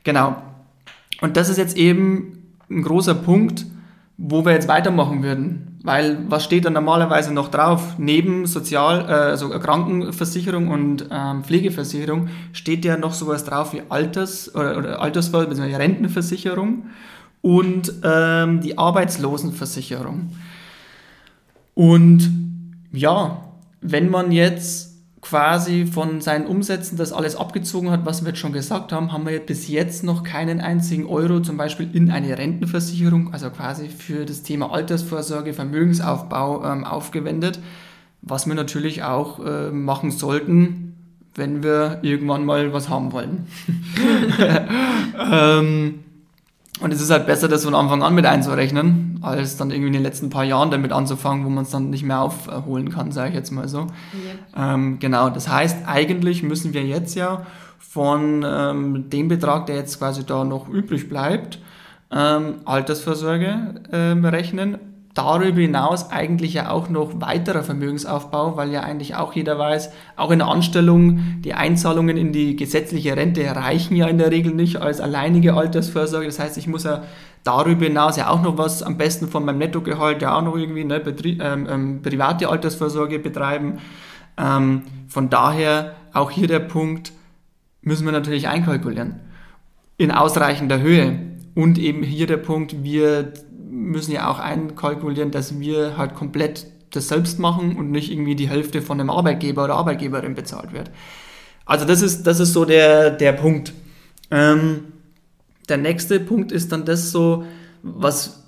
Genau. Und das ist jetzt eben ein großer Punkt, wo wir jetzt weitermachen würden. Weil was steht da normalerweise noch drauf? Neben Sozial, äh, also Krankenversicherung und ähm, Pflegeversicherung steht ja noch sowas drauf wie Alters- oder, oder Altersver- bzw. Rentenversicherung und ähm, die Arbeitslosenversicherung. Und ja, wenn man jetzt quasi von seinen Umsätzen das alles abgezogen hat, was wir jetzt schon gesagt haben, haben wir bis jetzt noch keinen einzigen Euro zum Beispiel in eine Rentenversicherung, also quasi für das Thema Altersvorsorge, Vermögensaufbau ähm, aufgewendet, was wir natürlich auch äh, machen sollten, wenn wir irgendwann mal was haben wollen. *laughs* ähm, und es ist halt besser, das von Anfang an mit einzurechnen, als dann irgendwie in den letzten paar Jahren damit anzufangen, wo man es dann nicht mehr aufholen kann, sage ich jetzt mal so. Ja. Ähm, genau, das heißt, eigentlich müssen wir jetzt ja von ähm, dem Betrag, der jetzt quasi da noch übrig bleibt, ähm, Altersvorsorge ähm, rechnen darüber hinaus eigentlich ja auch noch weiterer Vermögensaufbau, weil ja eigentlich auch jeder weiß, auch in der Anstellung, die Einzahlungen in die gesetzliche Rente reichen ja in der Regel nicht als alleinige Altersvorsorge. Das heißt, ich muss ja darüber hinaus ja auch noch was am besten von meinem Nettogehalt ja auch noch irgendwie ne, ähm, ähm, private Altersvorsorge betreiben. Ähm, von daher auch hier der Punkt, müssen wir natürlich einkalkulieren. In ausreichender Höhe. Und eben hier der Punkt, wir müssen ja auch einkalkulieren, dass wir halt komplett das selbst machen und nicht irgendwie die Hälfte von dem Arbeitgeber oder Arbeitgeberin bezahlt wird. Also das ist, das ist so der, der Punkt. Ähm, der nächste Punkt ist dann das so, was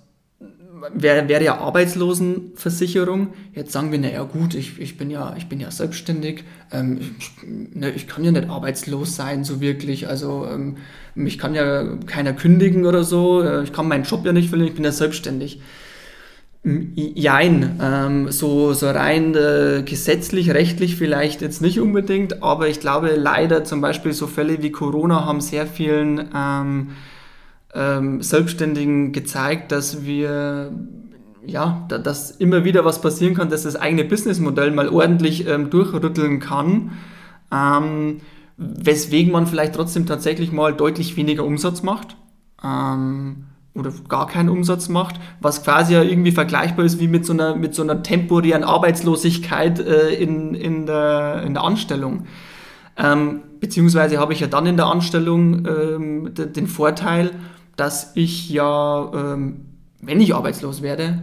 wäre, wäre ja Arbeitslosenversicherung. Jetzt sagen wir, naja gut, ich, ich, bin, ja, ich bin ja selbstständig, ähm, ich, ne, ich kann ja nicht arbeitslos sein, so wirklich. Also ähm, mich kann ja keiner kündigen oder so, äh, ich kann meinen Job ja nicht verlieren, ich bin ja selbstständig. Jein, ähm, so, so rein äh, gesetzlich, rechtlich vielleicht jetzt nicht unbedingt, aber ich glaube leider zum Beispiel so Fälle wie Corona haben sehr vielen ähm, ähm, Selbstständigen gezeigt, dass wir ja, da, dass immer wieder was passieren kann, dass das eigene Businessmodell mal ordentlich ähm, durchrütteln kann, ähm, weswegen man vielleicht trotzdem tatsächlich mal deutlich weniger Umsatz macht ähm, oder gar keinen Umsatz macht, was quasi ja irgendwie vergleichbar ist wie mit so einer, mit so einer temporären Arbeitslosigkeit äh, in, in, der, in der Anstellung. Ähm, beziehungsweise habe ich ja dann in der Anstellung ähm, den Vorteil, dass ich ja, ähm, wenn ich arbeitslos werde,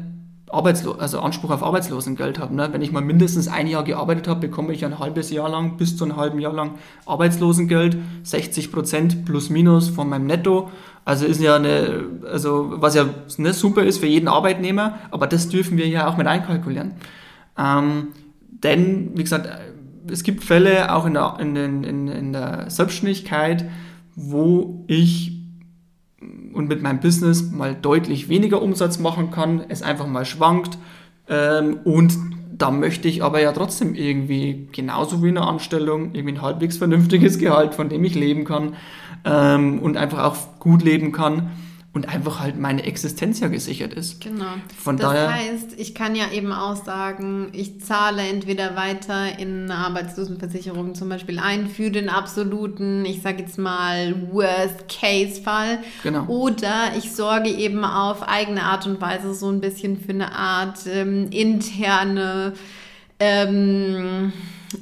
Arbeitslo also Anspruch auf Arbeitslosengeld habe. Ne? Wenn ich mal mindestens ein Jahr gearbeitet habe, bekomme ich ein halbes Jahr lang, bis zu einem halben Jahr lang Arbeitslosengeld, 60 Prozent plus minus von meinem Netto. Also ist ja eine, also was ja ne, super ist für jeden Arbeitnehmer, aber das dürfen wir ja auch mit einkalkulieren. Ähm, denn, wie gesagt, es gibt Fälle auch in der, in, in, in der Selbstständigkeit, wo ich und mit meinem Business mal deutlich weniger Umsatz machen kann, es einfach mal schwankt ähm, und da möchte ich aber ja trotzdem irgendwie genauso wie in einer Anstellung irgendwie ein halbwegs vernünftiges Gehalt, von dem ich leben kann ähm, und einfach auch gut leben kann und einfach halt meine Existenz ja gesichert ist. Genau. Von das daher, heißt, ich kann ja eben auch sagen, ich zahle entweder weiter in eine Arbeitslosenversicherung zum Beispiel ein für den absoluten, ich sage jetzt mal, Worst-Case-Fall. Genau. Oder ich sorge eben auf eigene Art und Weise so ein bisschen für eine Art ähm, interne ähm,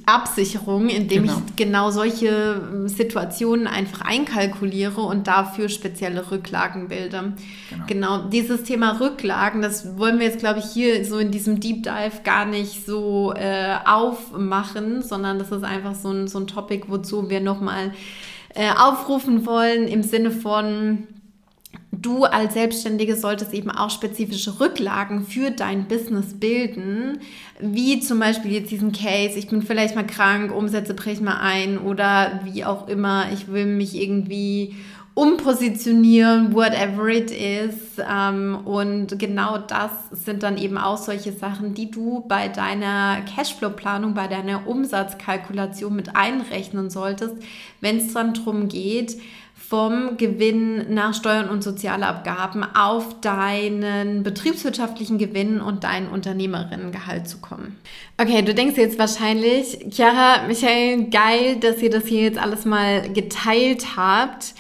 Absicherung, indem genau. ich genau solche ähm, Situationen einfach einkalkuliere und dafür spezielle Rücklagen bilde. Genau, genau dieses Thema Rücklagen, das wollen wir jetzt, glaube ich, hier so in diesem Deep Dive gar nicht so äh, aufmachen, sondern das ist einfach so ein, so ein Topic, wozu wir nochmal äh, aufrufen wollen im Sinne von du als Selbstständige solltest eben auch spezifische Rücklagen für dein Business bilden, wie zum Beispiel jetzt diesen Case, ich bin vielleicht mal krank, Umsätze brechen mal ein oder wie auch immer, ich will mich irgendwie umpositionieren, whatever it is. Ähm, und genau das sind dann eben auch solche Sachen, die du bei deiner Cashflow-Planung, bei deiner Umsatzkalkulation mit einrechnen solltest, wenn es dann darum geht, vom Gewinn nach Steuern und Sozialabgaben auf deinen betriebswirtschaftlichen Gewinn und deinen Unternehmerinnengehalt zu kommen. Okay, du denkst jetzt wahrscheinlich, Chiara, Michael, geil, dass ihr das hier jetzt alles mal geteilt habt.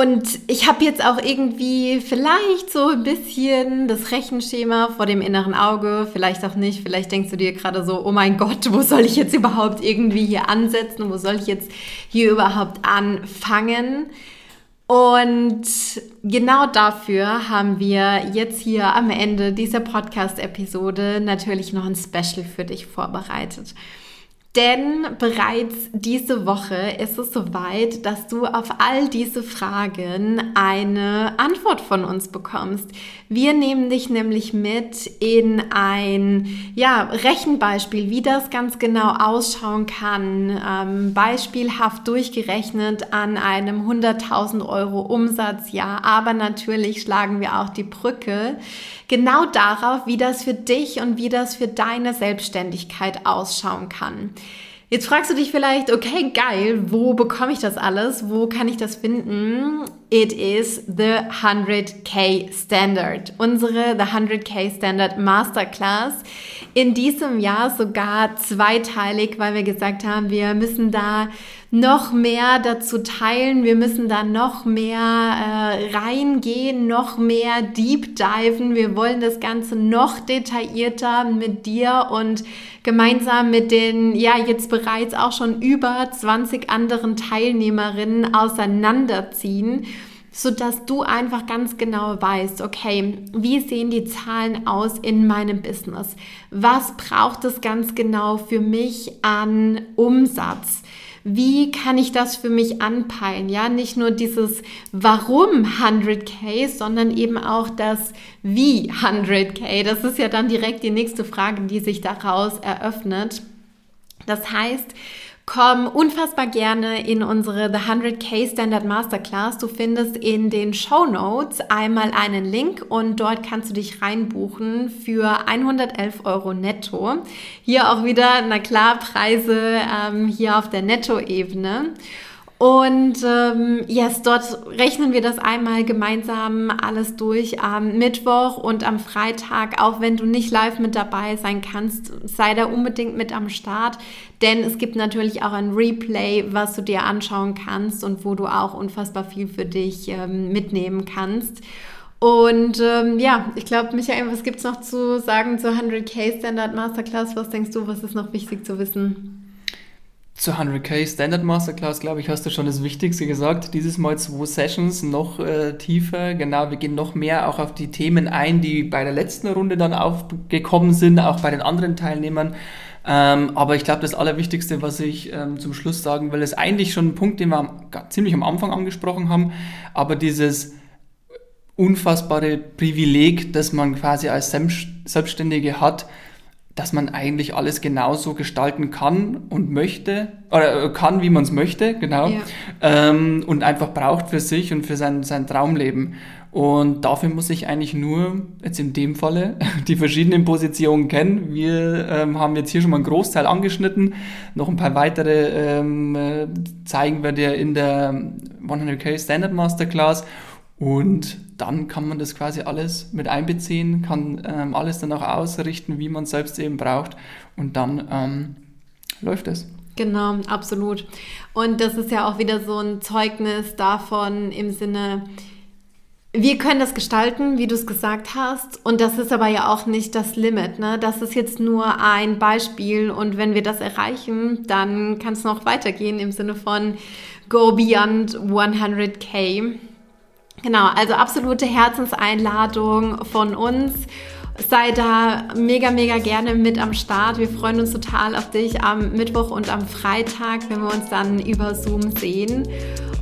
Und ich habe jetzt auch irgendwie vielleicht so ein bisschen das Rechenschema vor dem inneren Auge, vielleicht auch nicht. Vielleicht denkst du dir gerade so, oh mein Gott, wo soll ich jetzt überhaupt irgendwie hier ansetzen? Wo soll ich jetzt hier überhaupt anfangen? Und genau dafür haben wir jetzt hier am Ende dieser Podcast-Episode natürlich noch ein Special für dich vorbereitet. Denn bereits diese Woche ist es soweit, dass du auf all diese Fragen eine Antwort von uns bekommst. Wir nehmen dich nämlich mit in ein ja, Rechenbeispiel, wie das ganz genau ausschauen kann. Ähm, beispielhaft durchgerechnet an einem 100.000 Euro Umsatzjahr. Aber natürlich schlagen wir auch die Brücke genau darauf, wie das für dich und wie das für deine Selbstständigkeit ausschauen kann. Jetzt fragst du dich vielleicht, okay, geil, wo bekomme ich das alles? Wo kann ich das finden? It is the 100k Standard. Unsere The 100k Standard Masterclass. In diesem Jahr sogar zweiteilig, weil wir gesagt haben, wir müssen da noch mehr dazu teilen. Wir müssen da noch mehr äh, reingehen, noch mehr deep diven. Wir wollen das Ganze noch detaillierter mit dir und gemeinsam mit den, ja, jetzt bereits auch schon über 20 anderen Teilnehmerinnen auseinanderziehen sodass du einfach ganz genau weißt, okay, wie sehen die Zahlen aus in meinem Business? Was braucht es ganz genau für mich an Umsatz? Wie kann ich das für mich anpeilen? Ja, nicht nur dieses Warum 100k, sondern eben auch das Wie 100k. Das ist ja dann direkt die nächste Frage, die sich daraus eröffnet. Das heißt, Komm unfassbar gerne in unsere The 100k Standard Masterclass. Du findest in den Show Notes einmal einen Link und dort kannst du dich reinbuchen für 111 Euro netto. Hier auch wieder, na klar, Preise ähm, hier auf der Netto-Ebene. Und ähm, yes, dort rechnen wir das einmal gemeinsam alles durch am Mittwoch und am Freitag. Auch wenn du nicht live mit dabei sein kannst, sei da unbedingt mit am Start. Denn es gibt natürlich auch ein Replay, was du dir anschauen kannst und wo du auch unfassbar viel für dich ähm, mitnehmen kannst. Und ähm, ja, ich glaube, Michael, was gibt es noch zu sagen zur 100k Standard Masterclass? Was denkst du, was ist noch wichtig zu wissen? Zur 100k Standard Masterclass, glaube ich, hast du schon das Wichtigste gesagt. Dieses Mal zwei Sessions noch äh, tiefer. Genau, wir gehen noch mehr auch auf die Themen ein, die bei der letzten Runde dann aufgekommen sind, auch bei den anderen Teilnehmern. Ähm, aber ich glaube, das Allerwichtigste, was ich ähm, zum Schluss sagen will, ist eigentlich schon ein Punkt, den wir am, ziemlich am Anfang angesprochen haben. Aber dieses unfassbare Privileg, das man quasi als Selbstständige hat, dass man eigentlich alles genauso gestalten kann und möchte, oder äh, kann, wie man es möchte, genau, ja. ähm, und einfach braucht für sich und für sein, sein Traumleben. Und dafür muss ich eigentlich nur, jetzt in dem Falle, *laughs* die verschiedenen Positionen kennen. Wir ähm, haben jetzt hier schon mal einen Großteil angeschnitten. Noch ein paar weitere ähm, äh, zeigen wir dir in der 100k Standard Masterclass. Und dann kann man das quasi alles mit einbeziehen, kann ähm, alles dann auch ausrichten, wie man es selbst eben braucht und dann ähm, läuft es. Genau, absolut. Und das ist ja auch wieder so ein Zeugnis davon im Sinne, wir können das gestalten, wie du es gesagt hast. Und das ist aber ja auch nicht das Limit. Ne? Das ist jetzt nur ein Beispiel. Und wenn wir das erreichen, dann kann es noch weitergehen im Sinne von Go Beyond 100k. Genau, also absolute Herzenseinladung von uns. Sei da mega, mega gerne mit am Start. Wir freuen uns total auf dich am Mittwoch und am Freitag, wenn wir uns dann über Zoom sehen.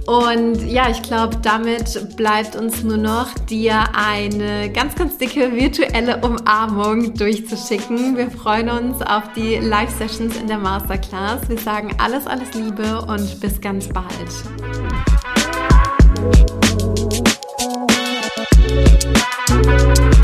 Und ja, ich glaube, damit bleibt uns nur noch, dir eine ganz, ganz dicke virtuelle Umarmung durchzuschicken. Wir freuen uns auf die Live-Sessions in der Masterclass. Wir sagen alles, alles Liebe und bis ganz bald. Thank you.